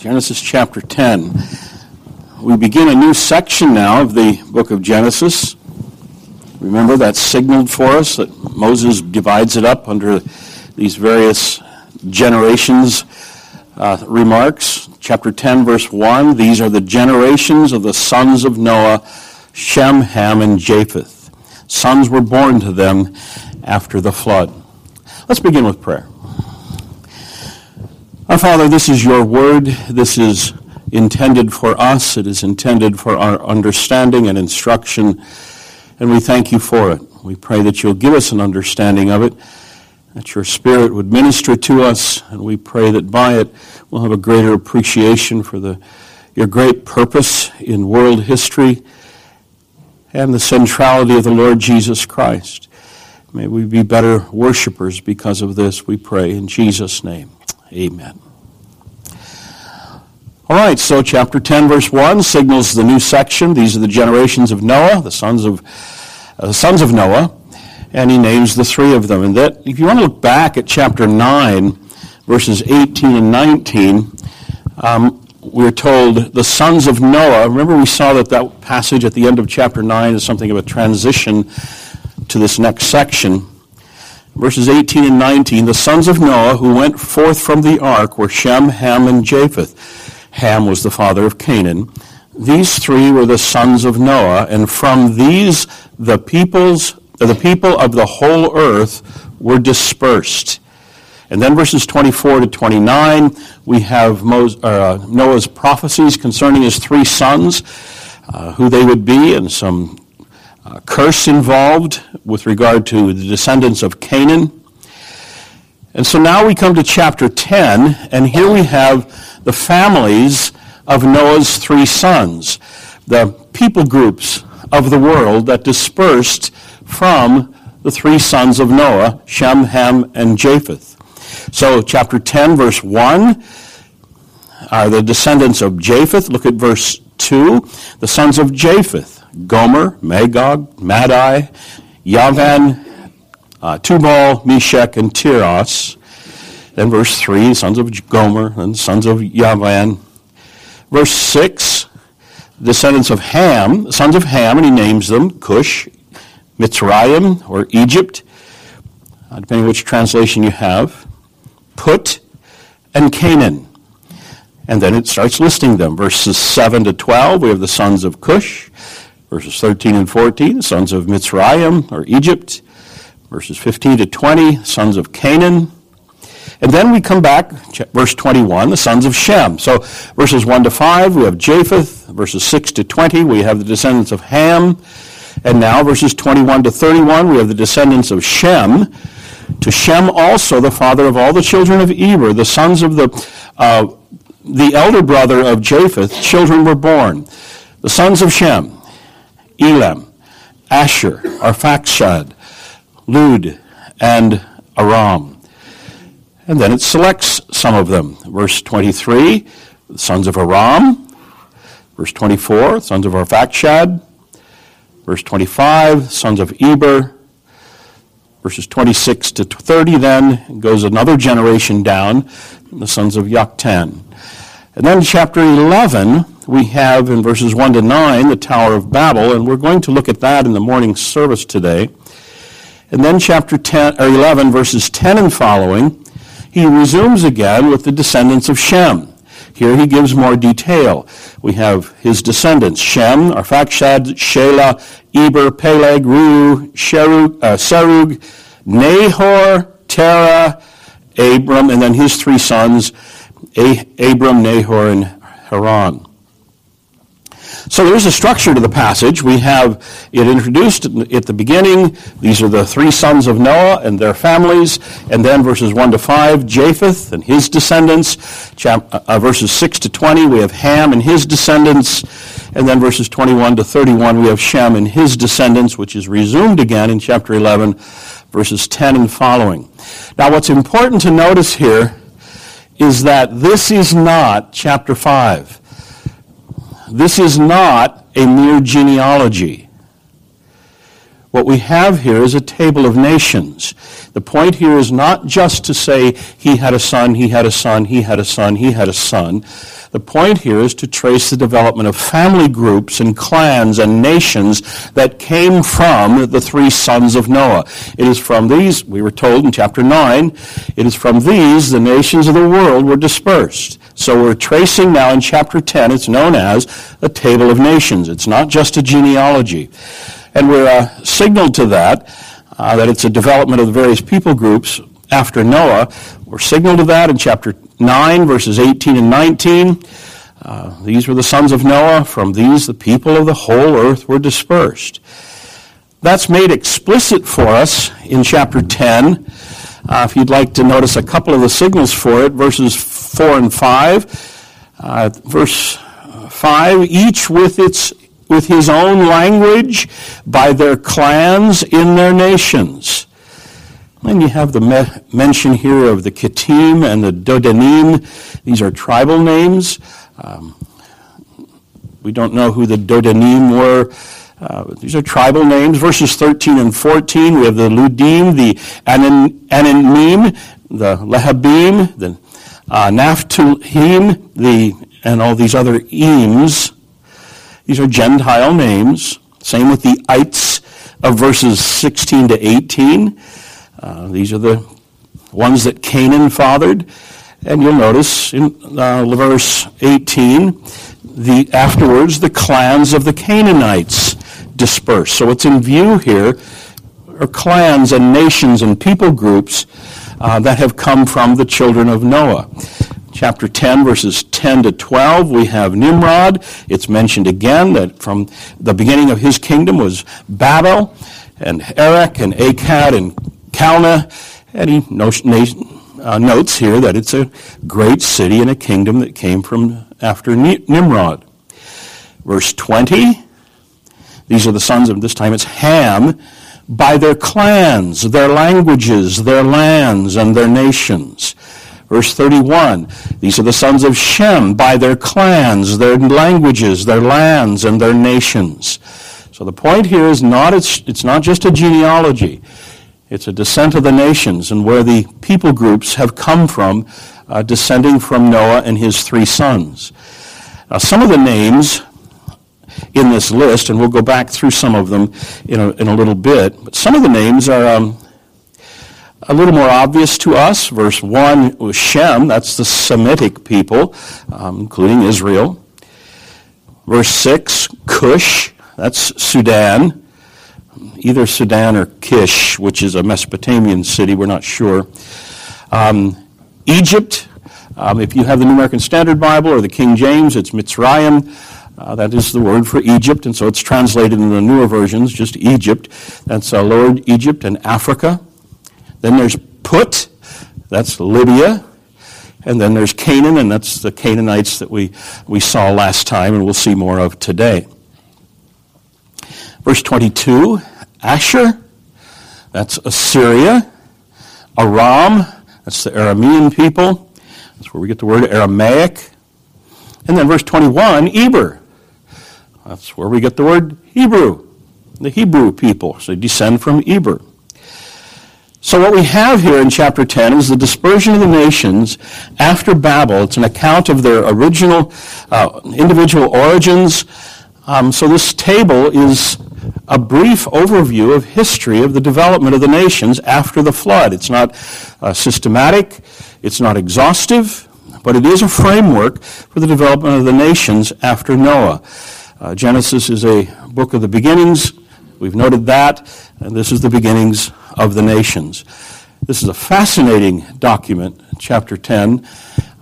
Genesis chapter 10. We begin a new section now of the book of Genesis. Remember that signaled for us that Moses divides it up under these various generations uh, remarks. Chapter 10, verse 1 These are the generations of the sons of Noah, Shem, Ham, and Japheth. Sons were born to them after the flood. Let's begin with prayer. Father, this is your word. This is intended for us. It is intended for our understanding and instruction. And we thank you for it. We pray that you'll give us an understanding of it, that your Spirit would minister to us, and we pray that by it we'll have a greater appreciation for the, your great purpose in world history and the centrality of the Lord Jesus Christ. May we be better worshipers because of this, we pray in Jesus' name. Amen. All right, so chapter 10, verse 1 signals the new section. These are the generations of Noah, the sons of, uh, sons of Noah, and he names the three of them. And that, if you want to look back at chapter 9, verses 18 and 19, um, we're told the sons of Noah. Remember, we saw that that passage at the end of chapter 9 is something of a transition to this next section verses 18 and 19, the sons of Noah who went forth from the ark were Shem, Ham, and Japheth. Ham was the father of Canaan. These three were the sons of Noah, and from these the peoples, the people of the whole earth were dispersed. And then verses 24 to 29, we have uh, Noah's prophecies concerning his three sons, uh, who they would be, and some uh, curse involved with regard to the descendants of Canaan. And so now we come to chapter 10, and here we have the families of Noah's three sons, the people groups of the world that dispersed from the three sons of Noah, Shem, Ham, and Japheth. So, chapter 10, verse 1 are the descendants of Japheth. Look at verse 2. The sons of Japheth Gomer, Magog, Madai, Yavan, uh, Tubal, Meshech, and Tiras. Then verse 3, sons of Gomer and sons of Yavan. Verse 6, descendants of Ham, sons of Ham, and he names them Cush, Mitzrayim, or Egypt, uh, depending which translation you have, Put, and Canaan. And then it starts listing them. Verses 7 to 12, we have the sons of Cush, Verses 13 and 14, sons of Mitzrayim or Egypt. Verses 15 to 20, sons of Canaan. And then we come back, verse 21, the sons of Shem. So verses 1 to 5, we have Japheth. Verses 6 to 20, we have the descendants of Ham. And now verses 21 to 31, we have the descendants of Shem. To Shem also, the father of all the children of Eber, the sons of the, uh, the elder brother of Japheth, children were born. The sons of Shem, Elam, Asshur, Arphaxad, Lud, and Aram. And then it selects some of them. Verse 23, the sons of Aram. Verse 24, sons of Arphaxad. Verse 25, sons of Eber. Verses 26 to 30 then goes another generation down, the sons of Yoktan. And then chapter 11, we have in verses 1 to 9 the Tower of Babel, and we're going to look at that in the morning service today. And then chapter 10 or 11 verses 10 and following, he resumes again with the descendants of Shem. Here he gives more detail. We have his descendants, Shem, Arphaxad, Shelah, Eber, Peleg, Reu, Sherug, uh, Serug, Nahor, Terah, Abram, and then his three sons, Abram, Nahor, and Haran. So there's a structure to the passage. We have it introduced at the beginning. These are the three sons of Noah and their families. And then verses 1 to 5, Japheth and his descendants. Uh, verses 6 to 20, we have Ham and his descendants. And then verses 21 to 31, we have Shem and his descendants, which is resumed again in chapter 11, verses 10 and following. Now, what's important to notice here is that this is not chapter 5. This is not a mere genealogy. What we have here is a table of nations. The point here is not just to say he had a son, he had a son, he had a son, he had a son. The point here is to trace the development of family groups and clans and nations that came from the three sons of Noah. It is from these, we were told in chapter 9, it is from these the nations of the world were dispersed. So we're tracing now in chapter 10, it's known as a Table of Nations. It's not just a genealogy. And we're uh, signaled to that, uh, that it's a development of the various people groups after Noah. We're signaled to that in chapter 9, verses 18 and 19. Uh, these were the sons of Noah. From these, the people of the whole earth were dispersed. That's made explicit for us in chapter 10. Uh, if you'd like to notice a couple of the signals for it, verses 4 and 5. Uh, verse 5 each with its with his own language by their clans in their nations. And you have the me- mention here of the Kittim and the Dodanim. These are tribal names. Um, we don't know who the Dodanim were. Uh, these are tribal names. Verses 13 and 14, we have the Ludim, the Anan- Ananim, the Lehabim, the uh, Naphtuhim, the, and all these other Eames. These are Gentile names. Same with the ites of verses 16 to 18. Uh, these are the ones that Canaan fathered. And you'll notice in uh, verse 18, the, afterwards, the clans of the Canaanites dispersed. So what's in view here are clans and nations and people groups uh, that have come from the children of Noah chapter 10, verses 10 to 12, we have Nimrod. It's mentioned again that from the beginning of his kingdom was Babel and Erech and Akkad and Calneh. And he notes here that it's a great city and a kingdom that came from after Nimrod. Verse 20, these are the sons of, this time it's Ham, by their clans, their languages, their lands, and their nations. Verse 31, these are the sons of Shem by their clans, their languages, their lands, and their nations. So the point here is not, it's, it's not just a genealogy. It's a descent of the nations and where the people groups have come from, uh, descending from Noah and his three sons. Now, some of the names in this list, and we'll go back through some of them in a, in a little bit, but some of the names are um, a little more obvious to us. Verse 1 was Shem, that's the Semitic people, um, including Israel. Verse 6, Cush, that's Sudan. Either Sudan or Kish, which is a Mesopotamian city, we're not sure. Um, Egypt, um, if you have the New American Standard Bible or the King James, it's Mitzrayim. Uh, that is the word for Egypt, and so it's translated in the newer versions, just Egypt. That's uh, Lord Egypt and Africa. Then there's Put, that's Libya. And then there's Canaan, and that's the Canaanites that we, we saw last time and we'll see more of today. Verse 22, Asshur, that's Assyria. Aram, that's the Aramean people. That's where we get the word Aramaic. And then verse 21, Eber. That's where we get the word Hebrew, the Hebrew people. So they descend from Eber. So what we have here in chapter 10 is the dispersion of the nations after Babel. It's an account of their original uh, individual origins. Um, so this table is a brief overview of history of the development of the nations after the flood. It's not uh, systematic, it's not exhaustive, but it is a framework for the development of the nations after Noah. Uh, Genesis is a book of the beginnings. We've noted that, and this is the beginnings of the nations. This is a fascinating document, chapter 10.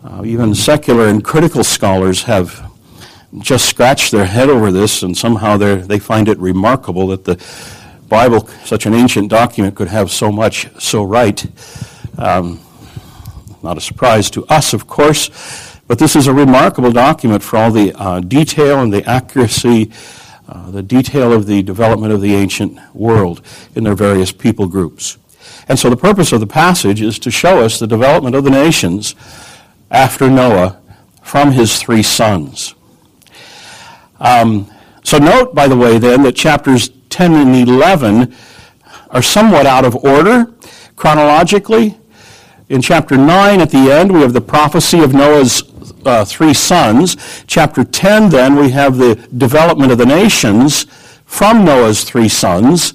Uh, even secular and critical scholars have just scratched their head over this, and somehow they find it remarkable that the Bible, such an ancient document, could have so much so right. Um, not a surprise to us, of course, but this is a remarkable document for all the uh, detail and the accuracy uh, the detail of the development of the ancient world in their various people groups. And so the purpose of the passage is to show us the development of the nations after Noah from his three sons. Um, so note, by the way, then, that chapters 10 and 11 are somewhat out of order chronologically. In chapter 9, at the end, we have the prophecy of Noah's uh, three sons. Chapter 10, then, we have the development of the nations from Noah's three sons.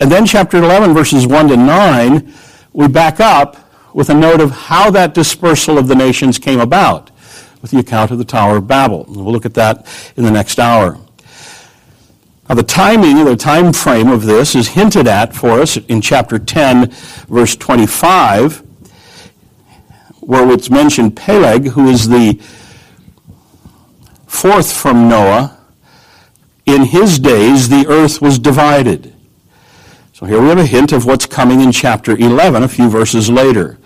And then, chapter 11, verses 1 to 9, we back up with a note of how that dispersal of the nations came about with the account of the Tower of Babel. We'll look at that in the next hour. Now, the timing, the time frame of this is hinted at for us in chapter 10, verse 25, where it's mentioned Peleg, who is the fourth from Noah. In his days, the earth was divided. So here we have a hint of what's coming in chapter 11, a few verses later.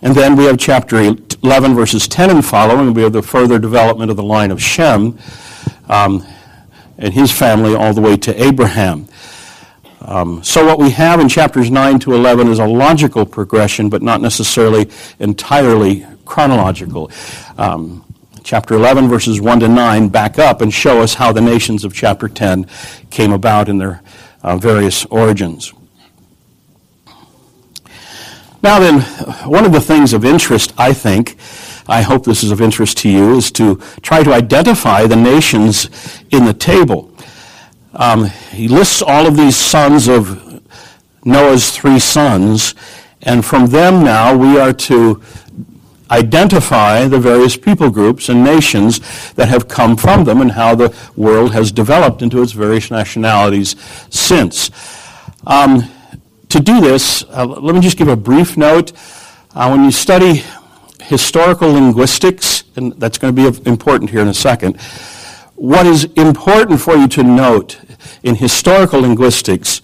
And then we have chapter 11, verses 10 and following. We have the further development of the line of Shem. Um, and his family all the way to Abraham. Um, so, what we have in chapters 9 to 11 is a logical progression, but not necessarily entirely chronological. Um, chapter 11, verses 1 to 9, back up and show us how the nations of chapter 10 came about in their uh, various origins. Now, then, one of the things of interest, I think, I hope this is of interest to you, is to try to identify the nations in the table. Um, he lists all of these sons of Noah's three sons, and from them now we are to identify the various people groups and nations that have come from them and how the world has developed into its various nationalities since. Um, to do this, uh, let me just give a brief note. Uh, when you study historical linguistics, and that's going to be important here in a second. What is important for you to note in historical linguistics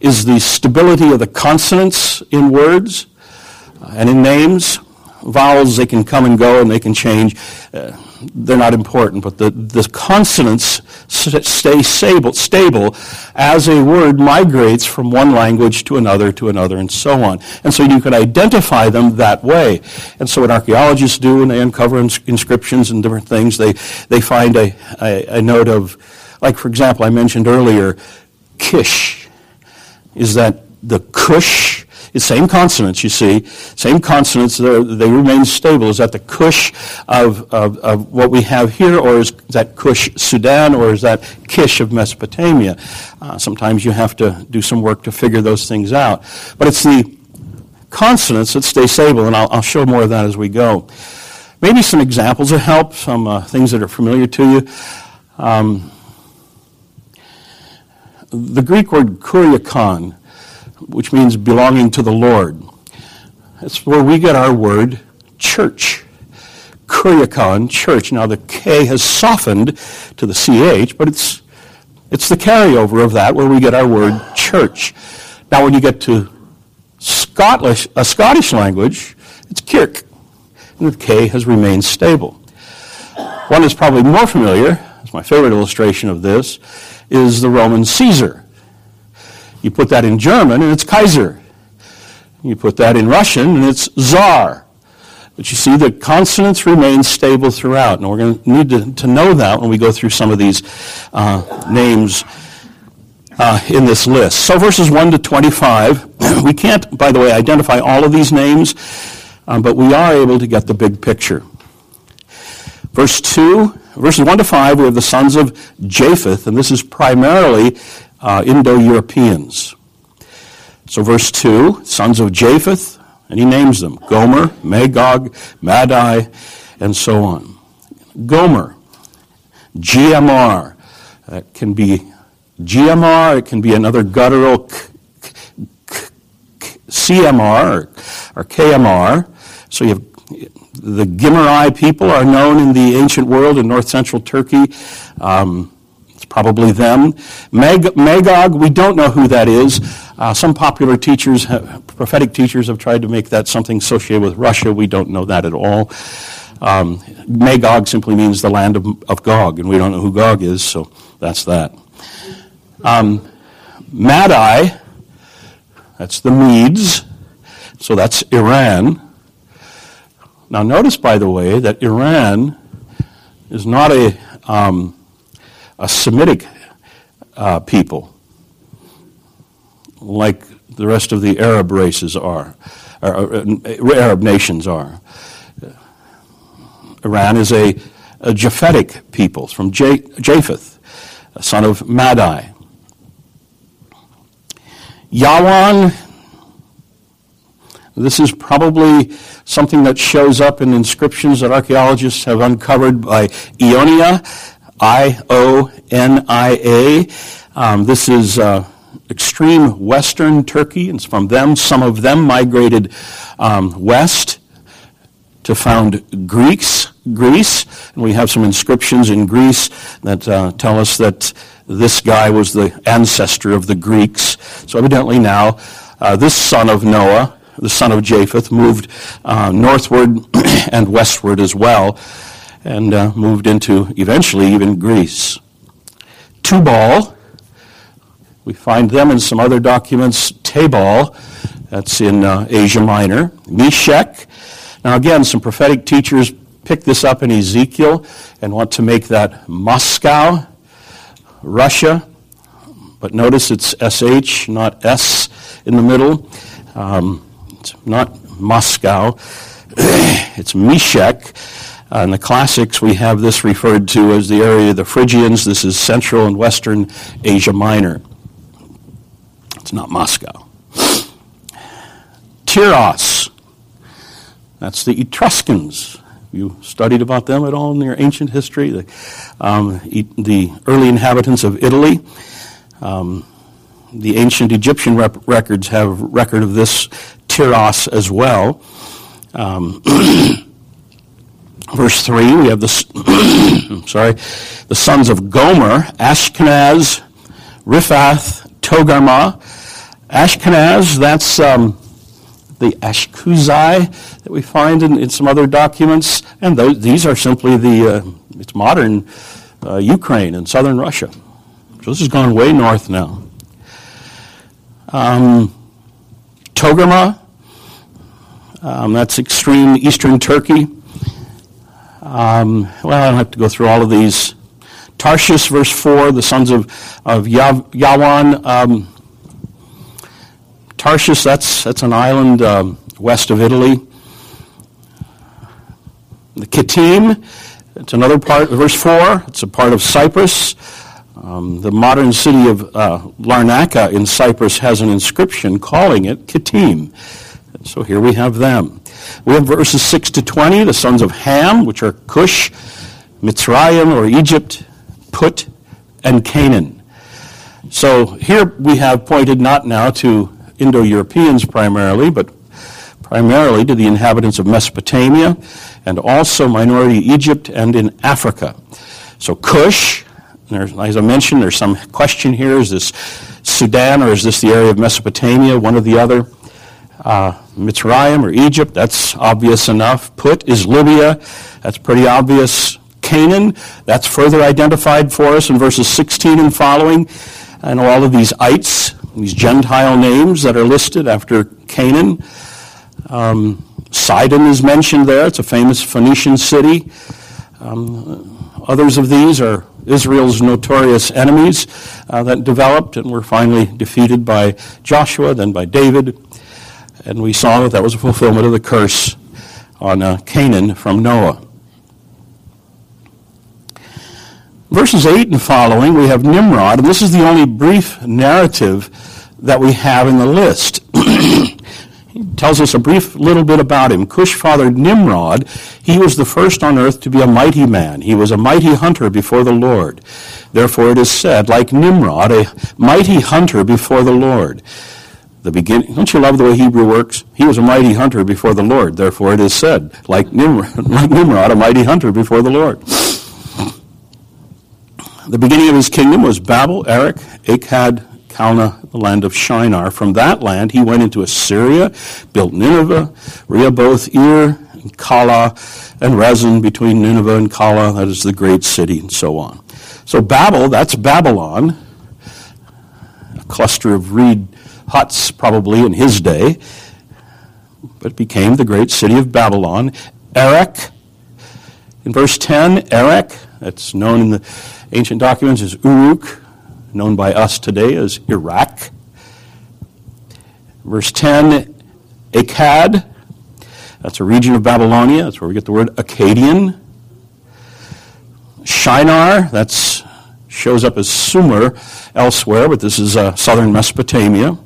is the stability of the consonants in words and in names. Vowels, they can come and go and they can change. Uh, they're not important, but the, the consonants stay stable, stable as a word migrates from one language to another to another and so on. And so you can identify them that way. And so what archaeologists do when they uncover ins- inscriptions and different things, they, they find a, a, a note of, like for example, I mentioned earlier, Kish. Is that the Cush it's same consonants, you see. Same consonants, they remain stable. Is that the Cush of, of, of, what we have here, or is that Cush Sudan, or is that Kish of Mesopotamia? Uh, sometimes you have to do some work to figure those things out. But it's the consonants that stay stable, and I'll, I'll show more of that as we go. Maybe some examples of help, some uh, things that are familiar to you. Um, the Greek word kuriakon which means belonging to the Lord. That's where we get our word church. Kuriakon, church. Now the K has softened to the CH, but it's, it's the carryover of that where we get our word church. Now when you get to Scottish, a Scottish language, it's kirk, and the K has remained stable. One that's probably more familiar, it's my favorite illustration of this, is the Roman Caesar. You put that in German and it's Kaiser. You put that in Russian and it's Tsar. But you see, the consonants remain stable throughout. And we're going to need to, to know that when we go through some of these uh, names uh, in this list. So verses 1 to 25, we can't, by the way, identify all of these names, um, but we are able to get the big picture. Verse 2, verses 1 to 5, we have the sons of Japheth, and this is primarily uh, Indo-Europeans. So verse 2, sons of Japheth, and he names them, Gomer, Magog, Madai, and so on. Gomer, GMR, that can be GMR, it can be another guttural CMR or, or KMR. So you have the Gimri people are known in the ancient world in north central Turkey. Um, probably them. Mag- Magog, we don't know who that is. Uh, some popular teachers, have, prophetic teachers, have tried to make that something associated with Russia. We don't know that at all. Um, Magog simply means the land of, of, Gog, and we don't know who Gog is, so that's that. Um, Madai, that's the Medes, so that's Iran. Now, notice, by the way, that Iran is not a um, a Semitic uh, people, like the rest of the Arab races are, or, or, Arab nations are. Iran is a, a Japhetic people from Japheth, a son of Madai. Yawan, this is probably something that shows up in inscriptions that archaeologists have uncovered by Ionia, I O N I A. Um, this is uh, extreme western Turkey, and from them, some of them migrated um, west to found Greeks, Greece, and we have some inscriptions in Greece that uh, tell us that this guy was the ancestor of the Greeks. So evidently now, uh, this son of Noah, the son of Japheth, moved uh, northward and westward as well, and uh, moved into eventually even Greece. Tubal, we find them in some other documents. Tabal, that's in uh, Asia Minor. Meshech. Now again, some prophetic teachers pick this up in Ezekiel and want to make that Moscow, Russia. But notice it's SH, not S in the middle. Um, it's not Moscow. it's Meshech. Uh, in the classics, we have this referred to as the area of the Phrygians. This is Central and Western Asia Minor. It's not Moscow. Tiras. That's the Etruscans. You studied about them at all in your ancient history? The, um, the early inhabitants of Italy. Um, the ancient Egyptian rep- records have record of this Tiras as well. Um, verse 3, we have the, sorry, the sons of Gomer, Ashkenaz, Riphath, Togarmah, Ashkenaz, that's um, the Ashkuzai that we find in, in some other documents, and these are simply the uh, it's modern uh, Ukraine and southern Russia. So this has gone way north now. Um, Togarmah, um, that's extreme eastern Turkey. Um, well, I don't have to go through all of these. Tarshish, verse 4, the sons of, of Yawan. Um, Tarshish, that's, that's an island um, west of Italy. The Kittim, it's another part, verse 4, it's a part of Cyprus. Um, the modern city of uh, Larnaca in Cyprus has an inscription calling it Kittim. So here we have them. We have verses 6 to 20, the sons of Ham, which are Cush, Mitzrayim or Egypt, Put, and Canaan. So here we have pointed not now to Indo Europeans primarily, but primarily to the inhabitants of Mesopotamia and also minority Egypt and in Africa. So Cush, as I mentioned, there's some question here is this Sudan or is this the area of Mesopotamia, one or the other? Uh, Mitzrayim or Egypt, that's obvious enough. Put is Libya, that's pretty obvious. Canaan, that's further identified for us in verses 16 and following. And all of these ites, these Gentile names that are listed after Canaan. Um, Sidon is mentioned there. It's a famous Phoenician city. Um, others of these are Israel's notorious enemies uh, that developed and were finally defeated by Joshua, then by David. And we saw that that was a fulfillment of the curse on uh, Canaan from Noah. Verses 8 and following, we have Nimrod, and this is the only brief narrative that we have in the list. he tells us a brief little bit about him. Cush fathered Nimrod. He was the first on earth to be a mighty man. He was a mighty hunter before the Lord. Therefore it is said, like Nimrod, a mighty hunter before the Lord. The beginning, don't you love the way Hebrew works? He was a mighty hunter before the Lord. Therefore it is said, like Nimrod, like Nimrod a mighty hunter before the Lord. The beginning of his kingdom was Babel, Erech, Akkad, Calneh, the land of Shinar. From that land he went into Assyria, built Nineveh, Rehoboth, Ir, and Calah, and Resen between Nineveh and Calah, that is the great city, and so on. So Babel, that's Babylon, a cluster of reed huts probably in his day, but became the great city of Babylon. Erech, in verse 10, Erech, that's known in the ancient documents as Uruk, known by us today as Iraq. Verse 10, Akkad, that's a region of Babylonia. That's where we get the word Akkadian. Shinar, that shows up as Sumer elsewhere, but this is uh, southern Mesopotamia.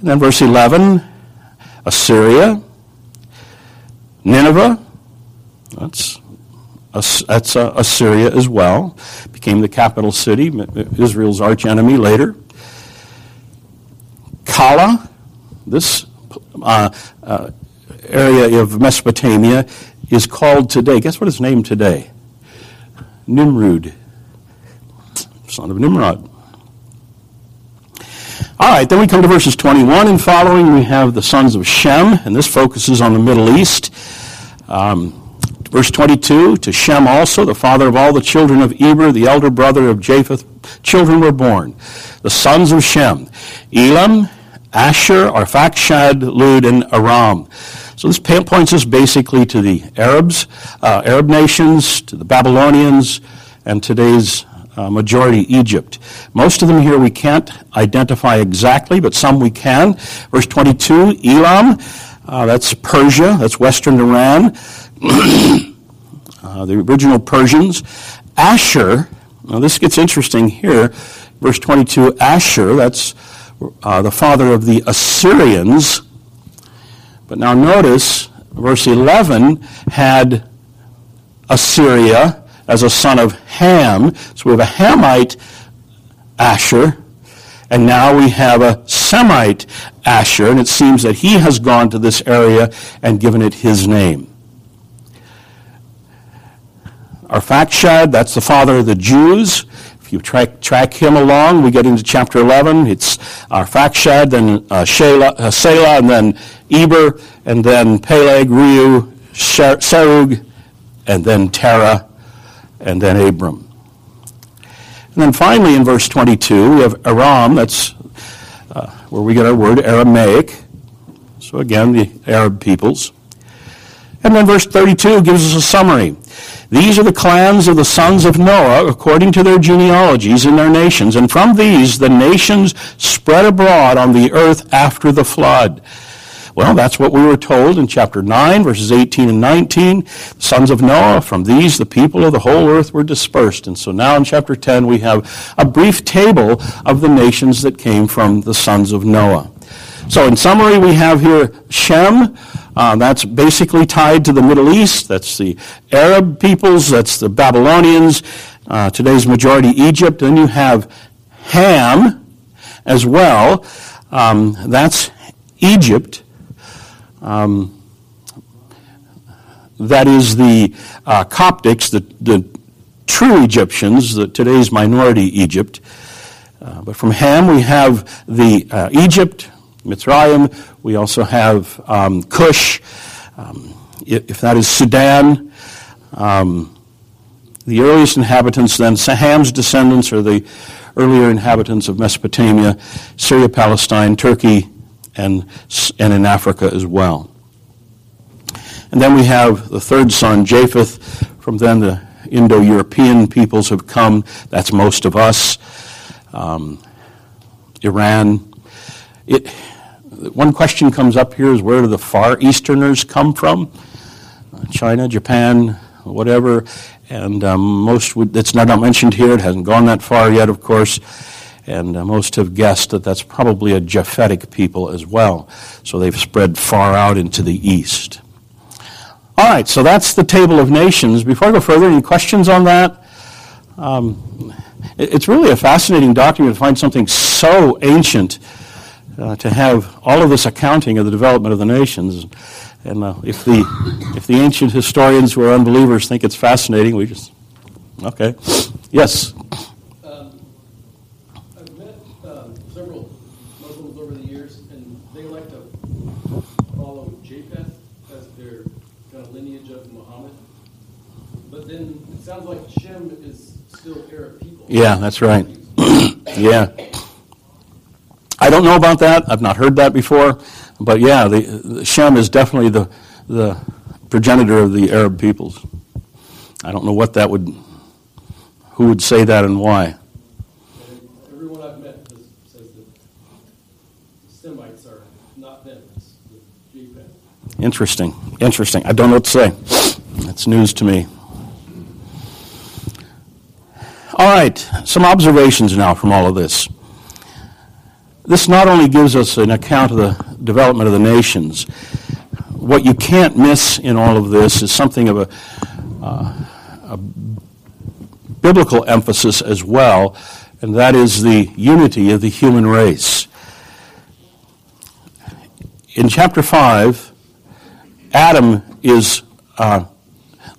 And then verse 11, Assyria. Nineveh, that's, that's uh, Assyria as well, became the capital city, Israel's archenemy later. Calah, this uh, uh, area of Mesopotamia is called today, guess what it's named today? Nimrud, son of Nimrod. All right, then we come to verses 21 and following. We have the sons of Shem, and this focuses on the Middle East. Um, verse 22 To Shem also, the father of all the children of Eber, the elder brother of Japheth, children were born. The sons of Shem Elam, Asshur, Arphaxad, Lud, and Aram. So this points us basically to the Arabs, uh, Arab nations, to the Babylonians, and today's uh, majority Egypt. Most of them here we can't identify exactly, but some we can. Verse 22, Elam, uh, that's Persia, that's western Iran, uh, the original Persians. Asshur, now this gets interesting here. Verse 22, Asshur, that's uh, the father of the Assyrians. But now notice, verse 11 had Assyria as a son of Ham. So we have a Hamite Asshur, and now we have a Semite Asshur, and it seems that he has gone to this area and given it his name. Arphaxad, that's the father of the Jews. If you track, track him along, we get into chapter 11. It's Arphaxad, then uh, uh, Selah, and then Eber, and then Peleg, Reu, Serug, and then Terah, and then Abram. And then finally in verse 22, we have Aram, that's uh, where we get our word Aramaic. So again, the Arab peoples. And then verse 32 gives us a summary. These are the clans of the sons of Noah according to their genealogies and their nations. And from these the nations spread abroad on the earth after the flood. Well, that's what we were told in chapter 9, verses 18 and 19. The sons of Noah, from these the people of the whole earth were dispersed. And so now in chapter 10, we have a brief table of the nations that came from the sons of Noah. So in summary, we have here Shem. Uh, that's basically tied to the Middle East. That's the Arab peoples. That's the Babylonians. Uh, today's majority Egypt. Then you have Ham as well. Um, that's Egypt. Um, that is the uh, Coptics, the, the true Egyptians, the, today's minority Egypt. Uh, but from Ham, we have the uh, Egypt, Mitzrayim. We also have um, Cush, um, if that is Sudan. Um, the earliest inhabitants, then Ham's descendants are the earlier inhabitants of Mesopotamia, Syria, Palestine, Turkey, and, and in Africa as well. And then we have the third son, Japheth. From then, the Indo European peoples have come. That's most of us. Um, Iran. It, one question comes up here is where do the Far Easterners come from? China, Japan, whatever. And um, most, would, it's not mentioned here. It hasn't gone that far yet, of course and uh, most have guessed that that's probably a Japhetic people as well. So they've spread far out into the east. All right, so that's the table of nations. Before I go further, any questions on that? Um, it's really a fascinating document to find something so ancient uh, to have all of this accounting of the development of the nations. And uh, if the if the ancient historians who are unbelievers think it's fascinating, we just okay. Yes. Sounds like Shem is still Arab people. Yeah, that's right. yeah. I don't know about that. I've not heard that before. But yeah, the, the Shem is definitely the, the progenitor of the Arab peoples. I don't know what that would, who would say that and why. And not them, it's the Japheth. Interesting. Interesting. I don't know what to say. That's news to me. All right, some observations now from all of this. This not only gives us an account of the development of the nations, what you can't miss in all of this is something of a, uh, a biblical emphasis as well, and that is the unity of the human race. In chapter 5, Adam is uh,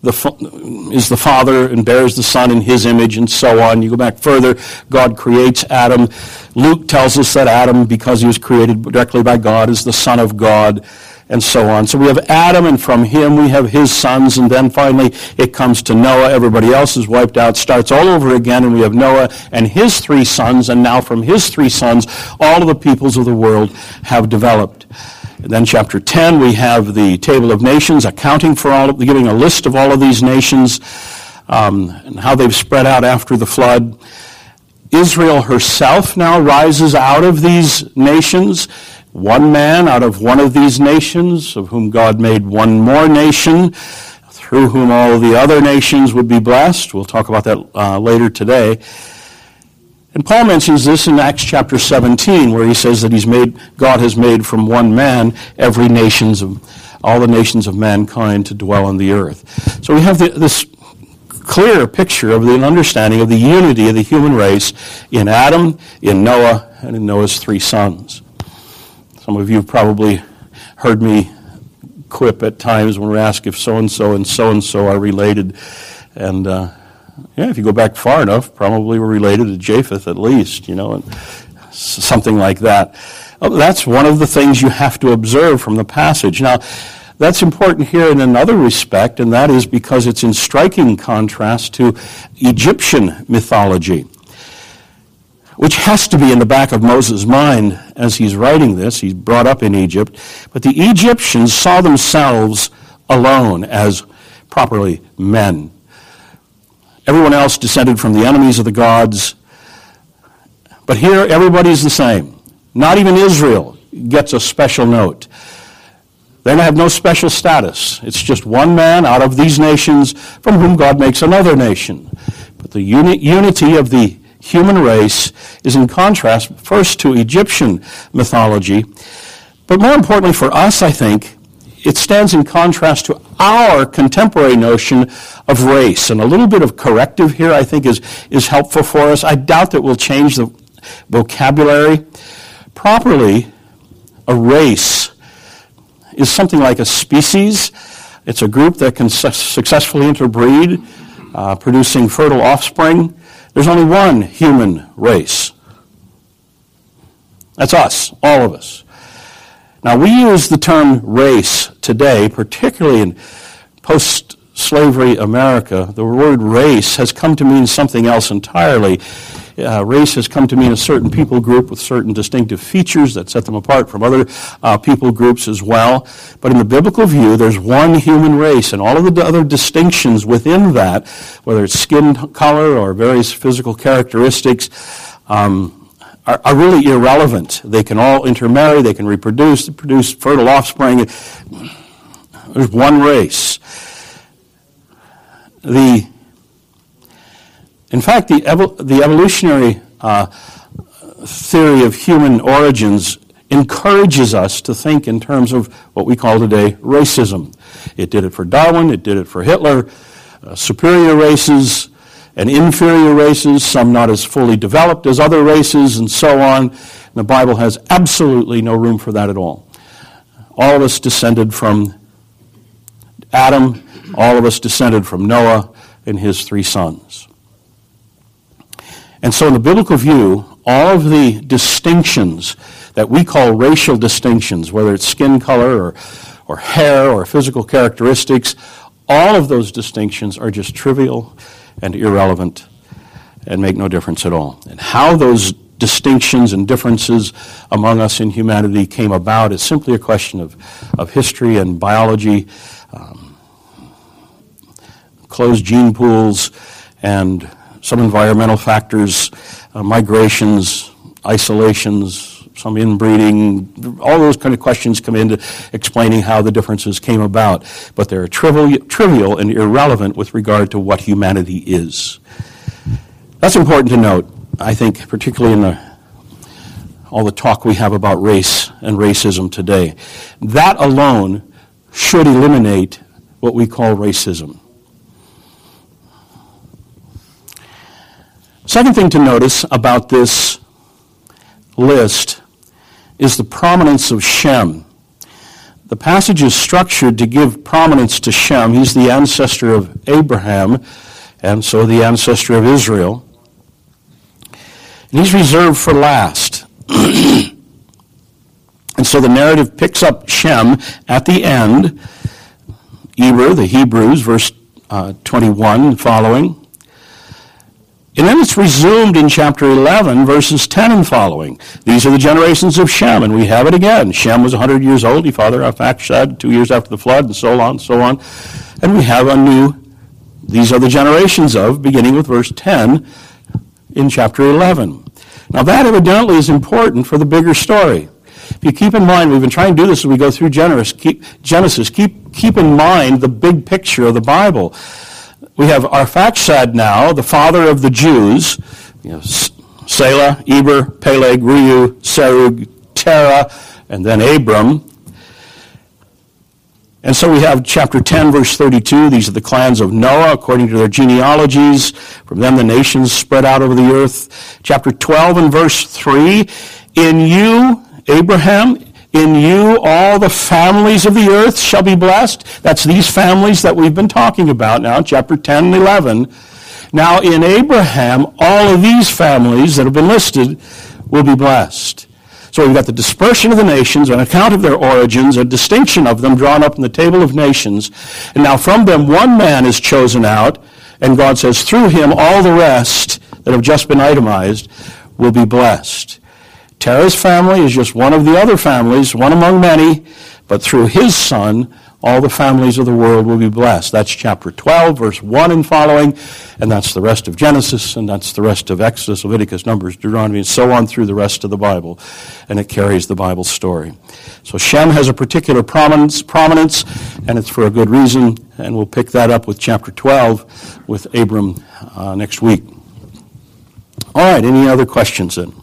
the, is the Father and bears the Son in his image and so on. You go back further, God creates Adam. Luke tells us that Adam, because he was created directly by God, is the Son of God and so on. So we have Adam, and from him we have his sons, and then finally it comes to Noah. Everybody else is wiped out, starts all over again, and we have Noah and his three sons, and now from his three sons, all of the peoples of the world have developed. Then chapter 10, we have the table of nations accounting for all of, giving a list of all of these nations um, and how they've spread out after the flood. Israel herself now rises out of these nations. One man out of one of these nations, of whom God made one more nation, through whom all the other nations would be blessed. We'll talk about that uh, later today. And Paul mentions this in Acts chapter 17, where he says that he's made, God has made from one man every nations of, all the nations of mankind to dwell on the earth. So we have the, this clear picture of the understanding of the unity of the human race in Adam, in Noah, and in Noah's three sons. Some of you have probably heard me quip at times when we're asked if so and so and so and so are related. And uh, yeah, if you go back far enough, probably we're related to Japheth at least, you know, and something like that. Oh, that's one of the things you have to observe from the passage. Now, that's important here in another respect, and that is because it's in striking contrast to Egyptian mythology, which has to be in the back of Moses' mind as he's writing this. He's brought up in Egypt. But the Egyptians saw themselves alone as properly men. Everyone else descended from the enemies of the gods. But here, everybody's the same. Not even Israel gets a special note. They have no special status. It's just one man out of these nations from whom God makes another nation. But the uni- unity of the human race is in contrast first to Egyptian mythology, but more importantly for us, I think, it stands in contrast to our contemporary notion of race. And a little bit of corrective here, I think, is, is helpful for us. I doubt that we'll change the vocabulary. Properly, a race is something like a species. It's a group that can su- successfully interbreed, uh, producing fertile offspring. There's only one human race. That's us, all of us. Now, we use the term race today, particularly in post slavery America. The word race has come to mean something else entirely. Uh, race has come to mean a certain people group with certain distinctive features that set them apart from other uh, people groups as well. But in the biblical view, there's one human race, and all of the other distinctions within that, whether it's skin color or various physical characteristics, um, are, are really irrelevant. They can all intermarry, they can reproduce, produce fertile offspring. There's one race. The, in fact, the, evol- the evolutionary uh, theory of human origins encourages us to think in terms of what we call today racism. It did it for Darwin, it did it for Hitler. Uh, superior races and inferior races, some not as fully developed as other races, and so on. And the Bible has absolutely no room for that at all. All of us descended from Adam, all of us descended from Noah and his three sons. And so, in the biblical view, all of the distinctions that we call racial distinctions, whether it's skin color or, or hair or physical characteristics, all of those distinctions are just trivial and irrelevant and make no difference at all. And how those distinctions and differences among us in humanity came about is simply a question of, of history and biology, um, closed gene pools, and some environmental factors, uh, migrations, isolations, some inbreeding, all those kind of questions come into explaining how the differences came about. But they're trivial, trivial and irrelevant with regard to what humanity is. That's important to note, I think, particularly in the, all the talk we have about race and racism today. That alone should eliminate what we call racism. Second thing to notice about this list is the prominence of Shem. The passage is structured to give prominence to Shem. He's the ancestor of Abraham and so the ancestor of Israel. And he's reserved for last. and so the narrative picks up Shem at the end. Eber, the Hebrews, verse uh, 21 following. And then it's resumed in chapter 11, verses 10 and following. These are the generations of Shem, and we have it again. Shem was 100 years old. He fathered Arphaxad two years after the flood, and so on, and so on. And we have a new, these are the generations of, beginning with verse 10 in chapter 11. Now that evidently is important for the bigger story. If you keep in mind, we've been trying to do this as we go through Genesis, keep, Genesis, keep, keep in mind the big picture of the Bible we have Arphaxad now, the father of the Jews, you know, Selah, Eber, Peleg, Reu, Serug, Terah, and then Abram. And so we have chapter 10, verse 32. These are the clans of Noah according to their genealogies. From them the nations spread out over the earth. Chapter 12 and verse 3. In you, Abraham, in you all the families of the earth shall be blessed. That's these families that we've been talking about now, chapter 10 and 11. Now in Abraham, all of these families that have been listed will be blessed. So we've got the dispersion of the nations, an account of their origins, a distinction of them drawn up in the table of nations. And now from them one man is chosen out, and God says, through him all the rest that have just been itemized will be blessed. Terah's family is just one of the other families, one among many, but through his son, all the families of the world will be blessed. That's chapter 12, verse 1 and following, and that's the rest of Genesis, and that's the rest of Exodus, Leviticus, Numbers, Deuteronomy, and so on through the rest of the Bible, and it carries the Bible story. So Shem has a particular prominence, prominence and it's for a good reason, and we'll pick that up with chapter 12 with Abram uh, next week. All right, any other questions then?